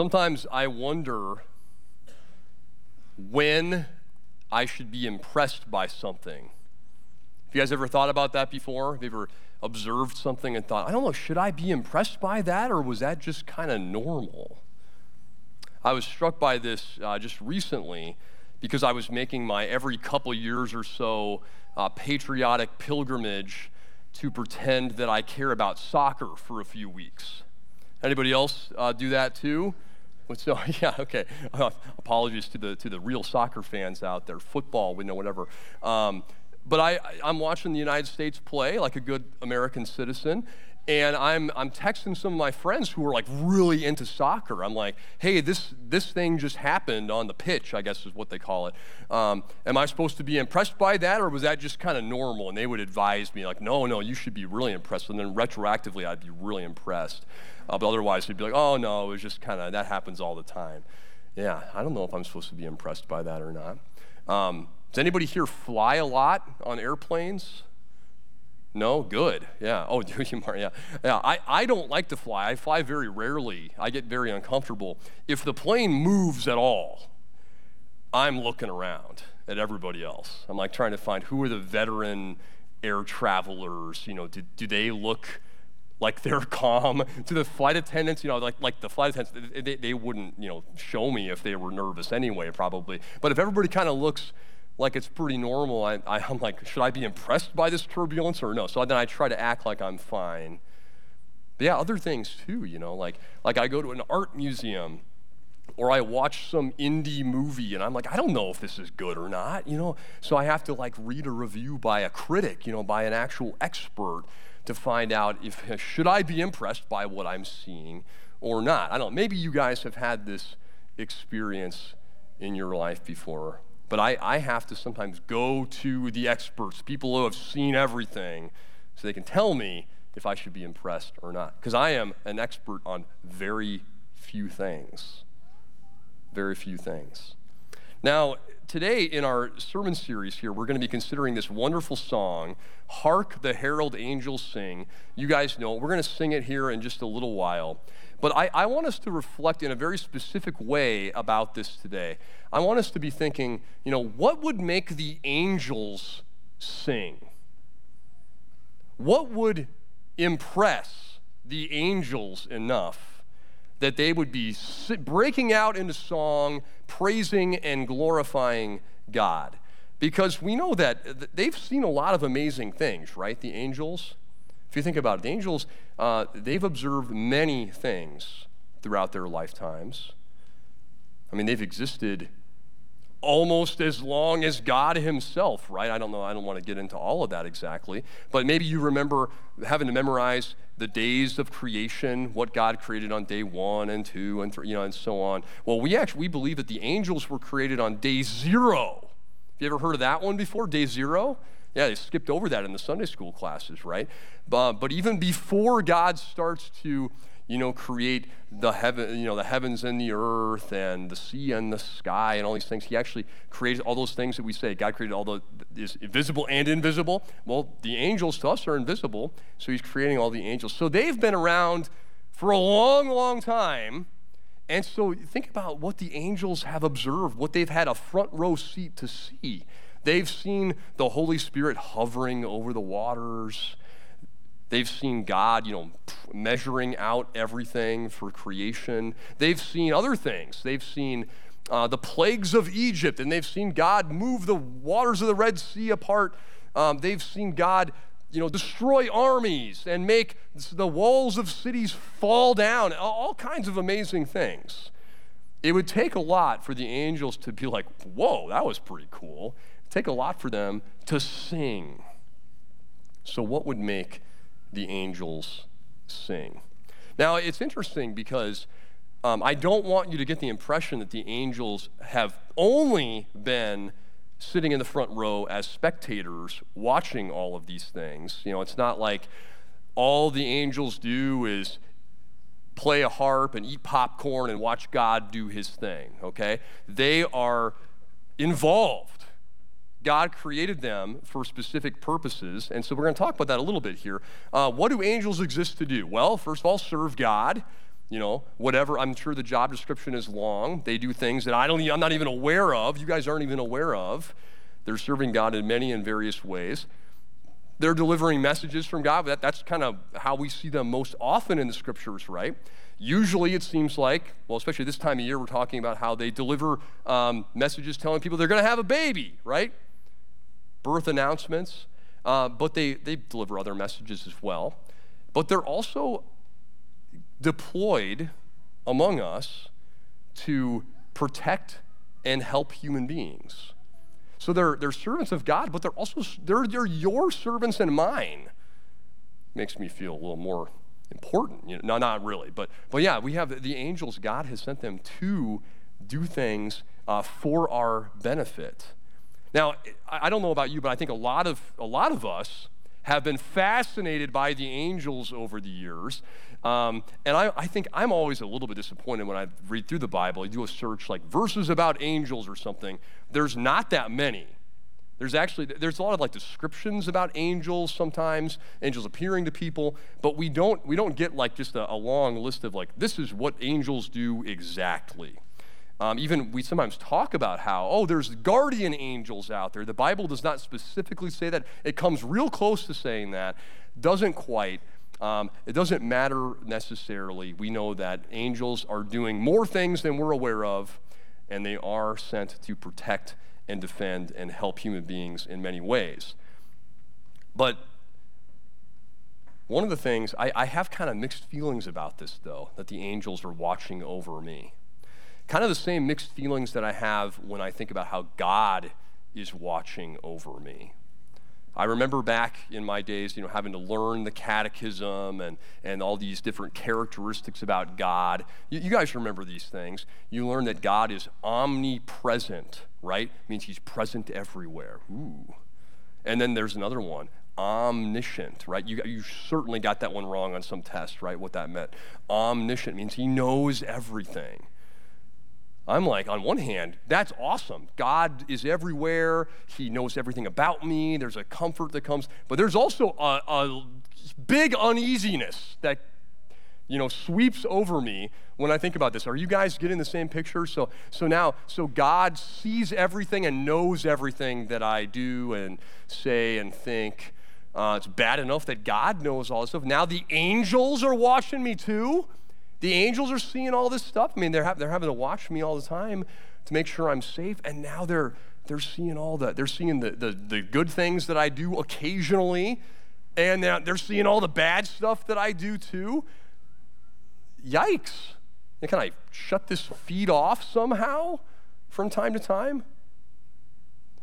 Sometimes I wonder when I should be impressed by something. Have you guys ever thought about that before? Have you ever observed something and thought, I don't know, should I be impressed by that or was that just kind of normal? I was struck by this uh, just recently because I was making my every couple years or so uh, patriotic pilgrimage to pretend that I care about soccer for a few weeks. Anybody else uh, do that too? So yeah, okay. Uh, apologies to the to the real soccer fans out there. Football, we know whatever. Um, but I, I'm watching the United States play like a good American citizen, and I'm, I'm texting some of my friends who are like really into soccer. I'm like, hey, this, this thing just happened on the pitch, I guess is what they call it. Um, am I supposed to be impressed by that, or was that just kind of normal? And they would advise me, like, no, no, you should be really impressed. And then retroactively, I'd be really impressed. Uh, but otherwise, they'd be like, oh, no, it was just kind of, that happens all the time. Yeah, I don't know if I'm supposed to be impressed by that or not. Um, does anybody here fly a lot on airplanes? No, good. Yeah. Oh, do you, Mark? Yeah. Yeah. I, I don't like to fly. I fly very rarely. I get very uncomfortable. If the plane moves at all, I'm looking around at everybody else. I'm like trying to find who are the veteran air travelers. You know, do, do they look like they're calm? To the flight attendants, you know, like, like the flight attendants, they, they wouldn't, you know, show me if they were nervous anyway, probably. But if everybody kind of looks like it's pretty normal, I, I, am like, should I be impressed by this turbulence or no? So then I try to act like I'm fine. But yeah, other things too, you know, like, like I go to an art museum or I watch some indie movie and I'm like, I don't know if this is good or not, you know? So I have to like read a review by a critic, you know, by an actual expert to find out if should I be impressed by what I'm seeing or not. I don't. Maybe you guys have had this experience in your life before. But I, I have to sometimes go to the experts, people who have seen everything, so they can tell me if I should be impressed or not. Because I am an expert on very few things. Very few things. Now, today in our sermon series here, we're going to be considering this wonderful song, Hark the Herald Angels Sing. You guys know We're going to sing it here in just a little while. But I, I want us to reflect in a very specific way about this today. I want us to be thinking, you know, what would make the angels sing? What would impress the angels enough that they would be breaking out into song, praising and glorifying God? Because we know that they've seen a lot of amazing things, right? The angels. If you think about it, the angels, uh, they've observed many things throughout their lifetimes. I mean, they've existed almost as long as God Himself, right? I don't know, I don't want to get into all of that exactly, but maybe you remember having to memorize the days of creation, what God created on day one and two and three, you know, and so on. Well, we actually we believe that the angels were created on day zero. Have you ever heard of that one before? Day zero? Yeah, they skipped over that in the Sunday school classes, right? But, but even before God starts to, you know, create the heaven, you know, the heavens and the earth and the sea and the sky and all these things, He actually created all those things that we say. God created all the is visible and invisible. Well, the angels to us are invisible, so He's creating all the angels. So they've been around for a long, long time. And so think about what the angels have observed, what they've had a front row seat to see. They've seen the Holy Spirit hovering over the waters. They've seen God, you know, measuring out everything for creation. They've seen other things. They've seen uh, the plagues of Egypt, and they've seen God move the waters of the Red Sea apart. Um, they've seen God, you know, destroy armies and make the walls of cities fall down. All kinds of amazing things. It would take a lot for the angels to be like, "Whoa, that was pretty cool." take a lot for them to sing. So, what would make the angels sing? Now, it's interesting because um, I don't want you to get the impression that the angels have only been sitting in the front row as spectators watching all of these things. You know, it's not like all the angels do is play a harp and eat popcorn and watch God do his thing, okay? They are involved God created them for specific purposes. And so we're going to talk about that a little bit here. Uh, what do angels exist to do? Well, first of all, serve God. You know, whatever, I'm sure the job description is long. They do things that I don't, I'm not even aware of. You guys aren't even aware of. They're serving God in many and various ways. They're delivering messages from God. That, that's kind of how we see them most often in the scriptures, right? Usually it seems like, well, especially this time of year, we're talking about how they deliver um, messages telling people they're going to have a baby, right? Birth announcements. Uh, but they, they deliver other messages as well. But they're also deployed among us to protect and help human beings. So they're, they're servants of God, but they're also they're, they're your servants and mine. Makes me feel a little more important. You know, no, not really, but but yeah, we have the angels. God has sent them to do things uh, for our benefit. Now, I don't know about you, but I think a lot of a lot of us have been fascinated by the angels over the years. Um, and I, I, think I'm always a little bit disappointed when I read through the Bible. You do a search like verses about angels or something. There's not that many. There's actually there's a lot of like descriptions about angels sometimes, angels appearing to people, but we don't we don't get like just a, a long list of like this is what angels do exactly. Um, even we sometimes talk about how, oh, there's guardian angels out there. The Bible does not specifically say that. It comes real close to saying that, doesn't quite. Um, it doesn't matter necessarily. We know that angels are doing more things than we're aware of, and they are sent to protect and defend and help human beings in many ways. But one of the things, I, I have kind of mixed feelings about this, though, that the angels are watching over me. Kind of the same mixed feelings that I have when I think about how God is watching over me. I remember back in my days, you know, having to learn the catechism and, and all these different characteristics about God. You, you, guys remember these things. You learn that God is omnipresent, right? It means he's present everywhere. Ooh. And then there's another one, omniscient, right? You, you certainly got that one wrong on some test, right? What that meant. Omniscient means he knows everything. I'm like, on one hand, that's awesome. God is everywhere. He knows everything about me. There's a comfort that comes. But there's also a, a big uneasiness that, you know, sweeps over me when I think about this. Are you guys getting the same picture? So, so now, so God sees everything and knows everything that I do and say and think. Uh, it's bad enough that God knows all this stuff. Now the angels are watching me too. The angels are seeing all this stuff. I mean, they're, ha- they're having to watch me all the time to make sure I'm safe. And now they're, they're seeing all that. They're seeing the, the, the good things that I do occasionally. And they're, they're seeing all the bad stuff that I do too. Yikes. And can I shut this feed off somehow from time to time?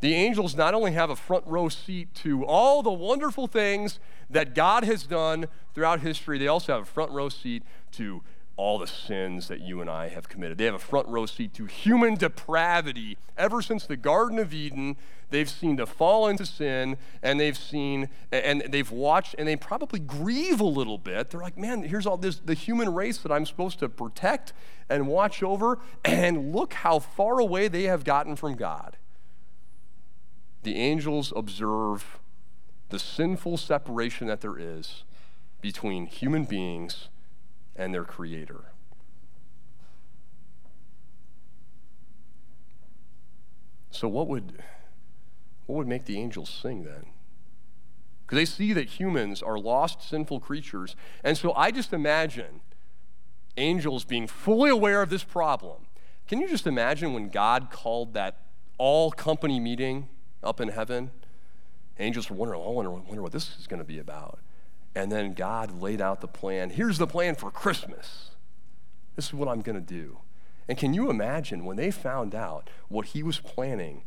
The angels not only have a front row seat to all the wonderful things that God has done throughout history, they also have a front row seat to all the sins that you and I have committed. They have a front row seat to human depravity. Ever since the Garden of Eden, they've seen the fall into sin, and they've seen, and they've watched, and they probably grieve a little bit. They're like, man, here's all this, the human race that I'm supposed to protect and watch over, and look how far away they have gotten from God. The angels observe the sinful separation that there is between human beings and their creator. So what would what would make the angels sing then? Because they see that humans are lost, sinful creatures. And so I just imagine angels being fully aware of this problem. Can you just imagine when God called that all company meeting up in heaven? Angels were wondering, oh, I wonder, wonder what this is going to be about. And then God laid out the plan. Here's the plan for Christmas. This is what I'm going to do. And can you imagine when they found out what he was planning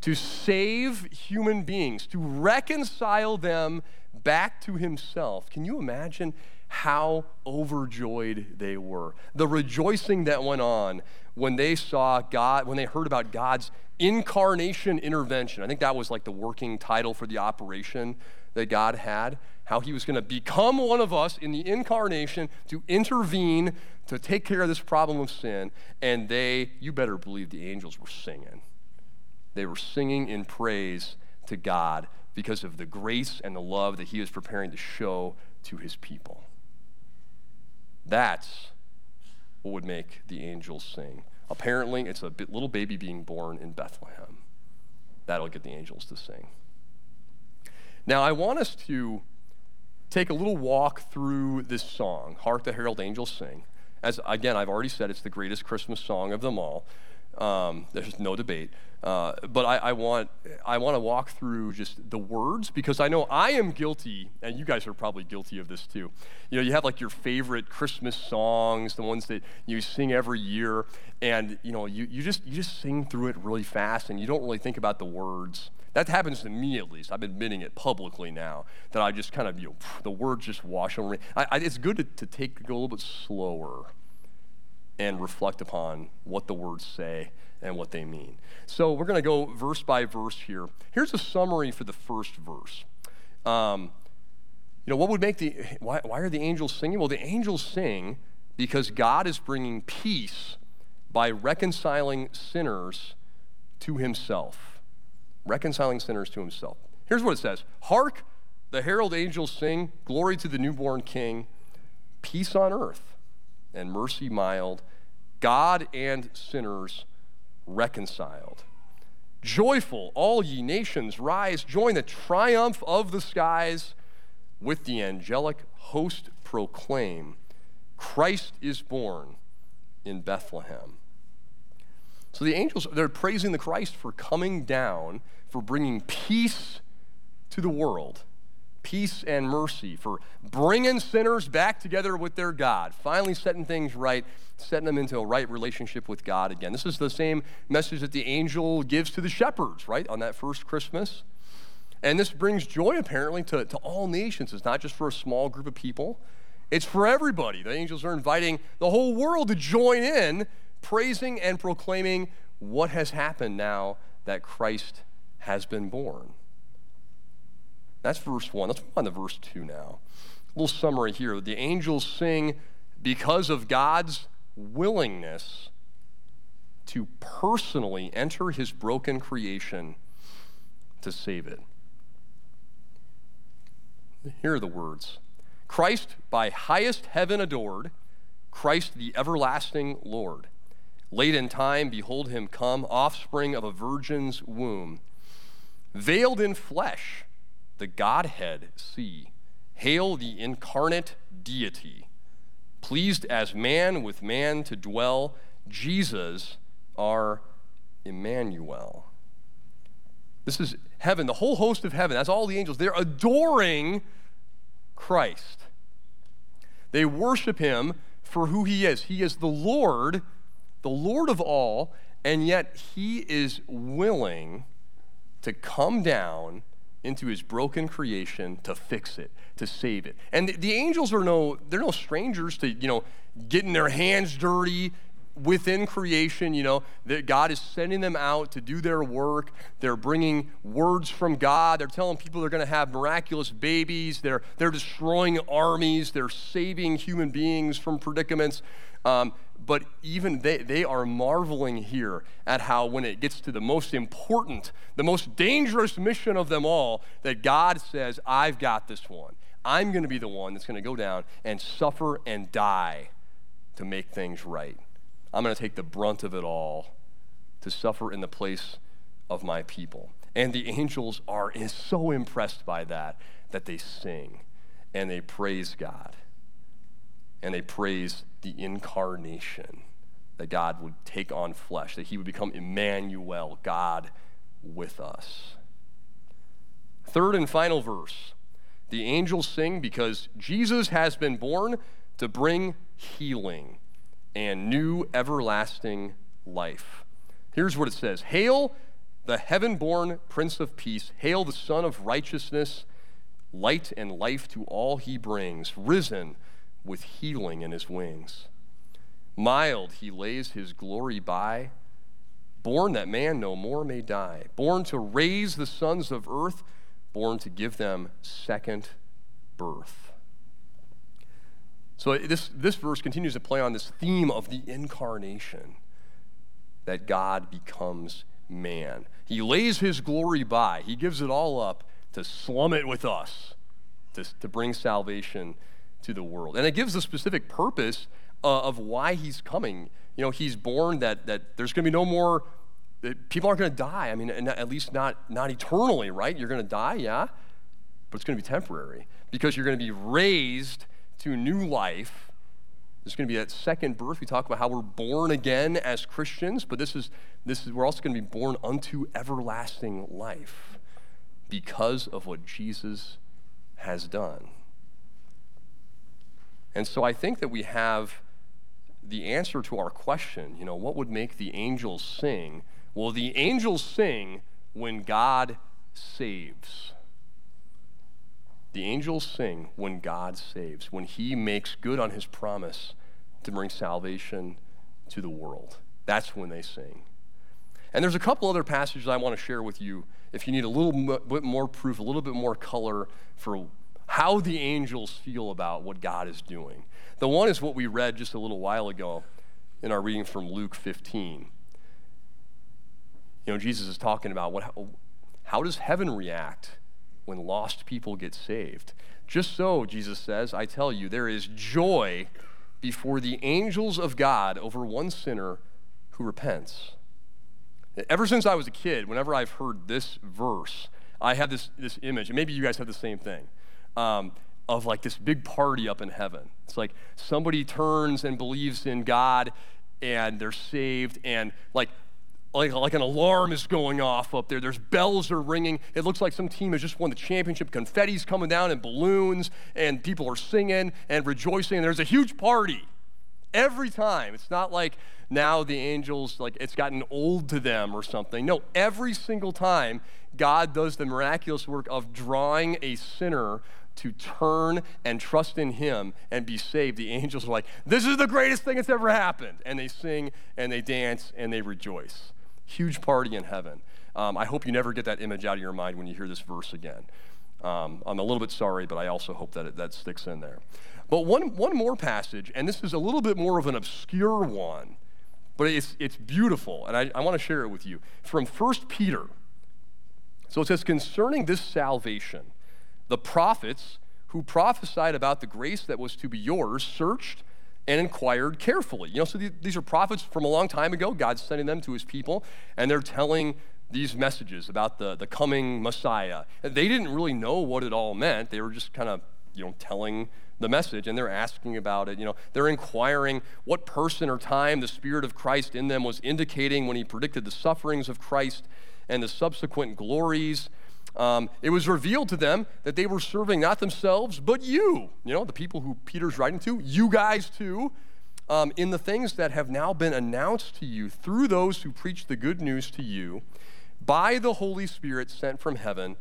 to save human beings, to reconcile them back to himself? Can you imagine how overjoyed they were? The rejoicing that went on when they saw God, when they heard about God's incarnation intervention. I think that was like the working title for the operation that God had how he was going to become one of us in the incarnation to intervene, to take care of this problem of sin. And they, you better believe the angels were singing. They were singing in praise to God because of the grace and the love that he was preparing to show to his people. That's what would make the angels sing. Apparently, it's a little baby being born in Bethlehem. That'll get the angels to sing. Now, I want us to take a little walk through this song, Hark the Herald Angels Sing. As again, I've already said, it's the greatest Christmas song of them all. Um, there's no debate. Uh, but I, I, want I want to walk through just the words because I know I am guilty, and you guys are probably guilty of this too. You know, you have like your favorite Christmas songs, the ones that you sing every year, and you know, you, you just you just sing through it really fast, and you don't really think about the words. That happens to me at least. I'm admitting it publicly now that I just kind of you know the words just wash over me. I, I, it's good to, to take go a little bit slower and reflect upon what the words say and what they mean. So we're going to go verse by verse here. Here's a summary for the first verse. Um, you know, what would make the, why, why are the angels singing? Well, the angels sing because God is bringing peace by reconciling sinners to himself. Reconciling sinners to himself. Here's what it says Hark, the herald angels sing, glory to the newborn king, peace on earth and mercy mild, God and sinners reconciled. Joyful, all ye nations, rise, join the triumph of the skies. With the angelic host proclaim, Christ is born in Bethlehem. So the angels, they're praising the Christ for coming down, for bringing peace to the world peace and mercy, for bringing sinners back together with their God, finally setting things right, setting them into a right relationship with God again. This is the same message that the angel gives to the shepherds, right, on that first Christmas. And this brings joy, apparently, to, to all nations. It's not just for a small group of people, it's for everybody. The angels are inviting the whole world to join in, praising and proclaiming what has happened now that Christ has been born. That's verse 1. Let's move on to verse 2 now. A little summary here. The angels sing because of God's willingness to personally enter his broken creation to save it. Here are the words Christ, by highest heaven adored, Christ the everlasting Lord. Late in time, behold him come, offspring of a virgin's womb, veiled in flesh the Godhead see. Hail the incarnate deity, pleased as man with man to dwell, Jesus our Emmanuel. This is heaven, the whole host of heaven. That's all the angels. They're adoring Christ. They worship him for who he is. He is the Lord, the Lord of all, and yet he is willing to come down into his broken creation to fix it, to save it. And the, angels are no, they're no strangers to, you know, getting their hands dirty within creation, you know, that God is sending them out to do their work. They're bringing words from God. They're telling people they're going to have miraculous babies. They're, they're destroying armies. They're saving human beings from predicaments. Um, but even they, they are marveling here at how, when it gets to the most important, the most dangerous mission of them all, that God says, I've got this one. I'm going to be the one that's going to go down and suffer and die to make things right. I'm going to take the brunt of it all to suffer in the place of my people. And the angels are so impressed by that that they sing and they praise God and they praise the incarnation, that God would take on flesh, that he would become Emmanuel, God with us. Third and final verse the angels sing because Jesus has been born to bring healing and new everlasting life. Here's what it says Hail the heaven born Prince of Peace, hail the Sun of Righteousness, light and life to all he brings, risen with healing in his wings. Mild he lays his glory by, born that man no more may die, born to raise the sons of earth, born to give them second birth. So this, this verse continues to play on this theme of the incarnation, that God becomes man. He lays his glory by, he gives it all up to slum it with us, to, to bring salvation to the world. And it gives a specific purpose uh, of why he's coming. You know, he's born that, that there's going to be no more, people aren't going to die. I mean, at least not, not eternally, right? You're going to die, yeah, but it's going to be temporary because you're going to be raised to new life. There's going to be that second birth. We talk about how we're born again as Christians, but this is, this is we're also going to be born unto everlasting life because of what Jesus has done. And so I think that we have the answer to our question, you know, what would make the angels sing? Well, the angels sing when God saves. The angels sing when God saves, when He makes good on His promise to bring salvation to the world. That's when they sing. And there's a couple other passages I want to share with you if you need a little bit more proof, a little bit more color for how the angels feel about what God is doing. The one is what we read just a little while ago in our reading from Luke 15. You know, Jesus is talking about what, how does heaven react when lost people get saved? Just so, Jesus says, I tell you, there is joy before the angels of God over one sinner who repents. Ever since I was a kid, whenever I've heard this verse, I have this, this image, and maybe you guys have the same thing um, of like this big party up in heaven. It's like somebody turns and believes in God and they're saved and like like, like an alarm is going off up there. There's bells are ringing. It looks like some team has just won the championship. Confetti's coming down and balloons, and people are singing and rejoicing. And there's a huge party every time. It's not like now the angels, like it's gotten old to them or something. No, every single time God does the miraculous work of drawing a sinner to turn and trust in Him and be saved, the angels are like, This is the greatest thing that's ever happened. And they sing and they dance and they rejoice. Huge party in heaven. Um, I hope you never get that image out of your mind when you hear this verse again. Um, I'm a little bit sorry, but I also hope that it, that sticks in there. But one, one more passage, and this is a little bit more of an obscure one, but it's, it's beautiful, and I, I want to share it with you. From 1 Peter. So it says, concerning this salvation, the prophets who prophesied about the grace that was to be yours searched and inquired carefully. You know, so these are prophets from a long time ago. God's sending them to his people, and they're telling these messages about the, the coming Messiah. They didn't really know what it all meant. They were just kind of, you know, telling the message and they're asking about it. You know, they're inquiring what person or time the Spirit of Christ in them was indicating when he predicted the sufferings of Christ and the subsequent glories um, it was revealed to them that they were serving not themselves, but you, you know, the people who Peter's writing to, you guys too, um, in the things that have now been announced to you through those who preach the good news to you by the Holy Spirit sent from heaven.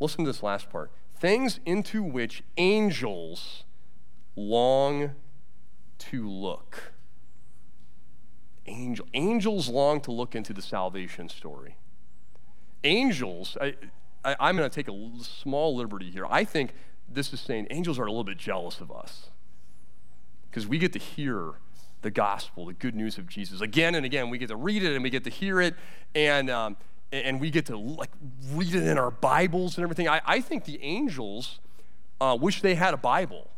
Listen to this last part things into which angels long to look. Angel, angels long to look into the salvation story. Angels, I, I, am going to take a small liberty here. I think this is saying angels are a little bit jealous of us because we get to hear the gospel, the good news of Jesus again and again. We get to read it and we get to hear it, and um, and we get to like read it in our Bibles and everything. I, I think the angels uh, wish they had a Bible.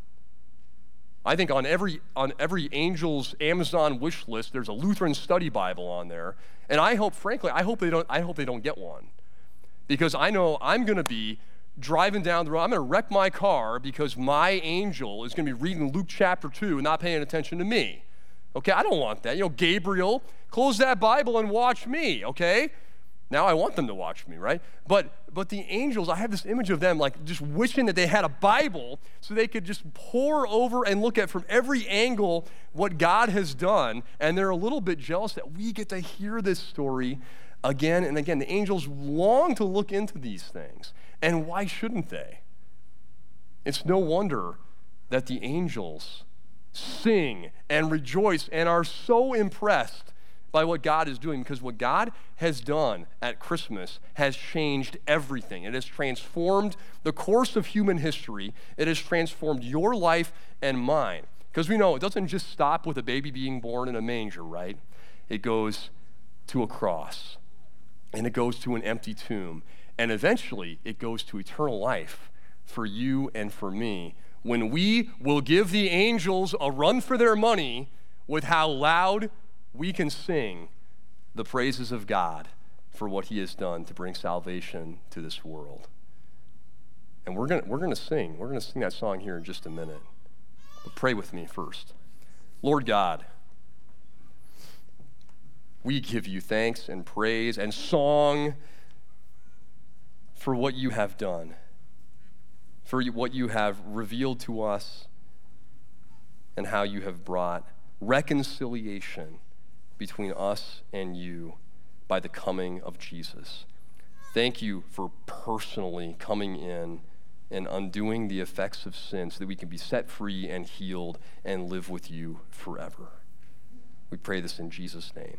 I think on every on every angel's Amazon wish list, there's a Lutheran Study Bible on there, and I hope, frankly, I hope they don't. I hope they don't get one because I know I'm going to be driving down the road. I'm going to wreck my car because my angel is going to be reading Luke chapter 2 and not paying attention to me. Okay, I don't want that. You know, Gabriel, close that Bible and watch me, okay? Now I want them to watch me, right? But but the angels, I have this image of them like just wishing that they had a Bible so they could just pore over and look at from every angle what God has done, and they're a little bit jealous that we get to hear this story again and again. The angels long to look into these things. And why shouldn't they? It's no wonder that the angels sing and rejoice and are so impressed by what God is doing because what God has done at Christmas has changed everything. It has transformed the course of human history, it has transformed your life and mine. Because we know it doesn't just stop with a baby being born in a manger, right? It goes to a cross and it goes to an empty tomb. And eventually, it goes to eternal life for you and for me when we will give the angels a run for their money with how loud we can sing the praises of God for what he has done to bring salvation to this world. And we're going we're to sing. We're going to sing that song here in just a minute. But pray with me first. Lord God, we give you thanks and praise and song for what you have done, for what you have revealed to us, and how you have brought reconciliation between us and you by the coming of Jesus. Thank you for personally coming in and undoing the effects of sin so that we can be set free and healed and live with you forever. We pray this in Jesus' name.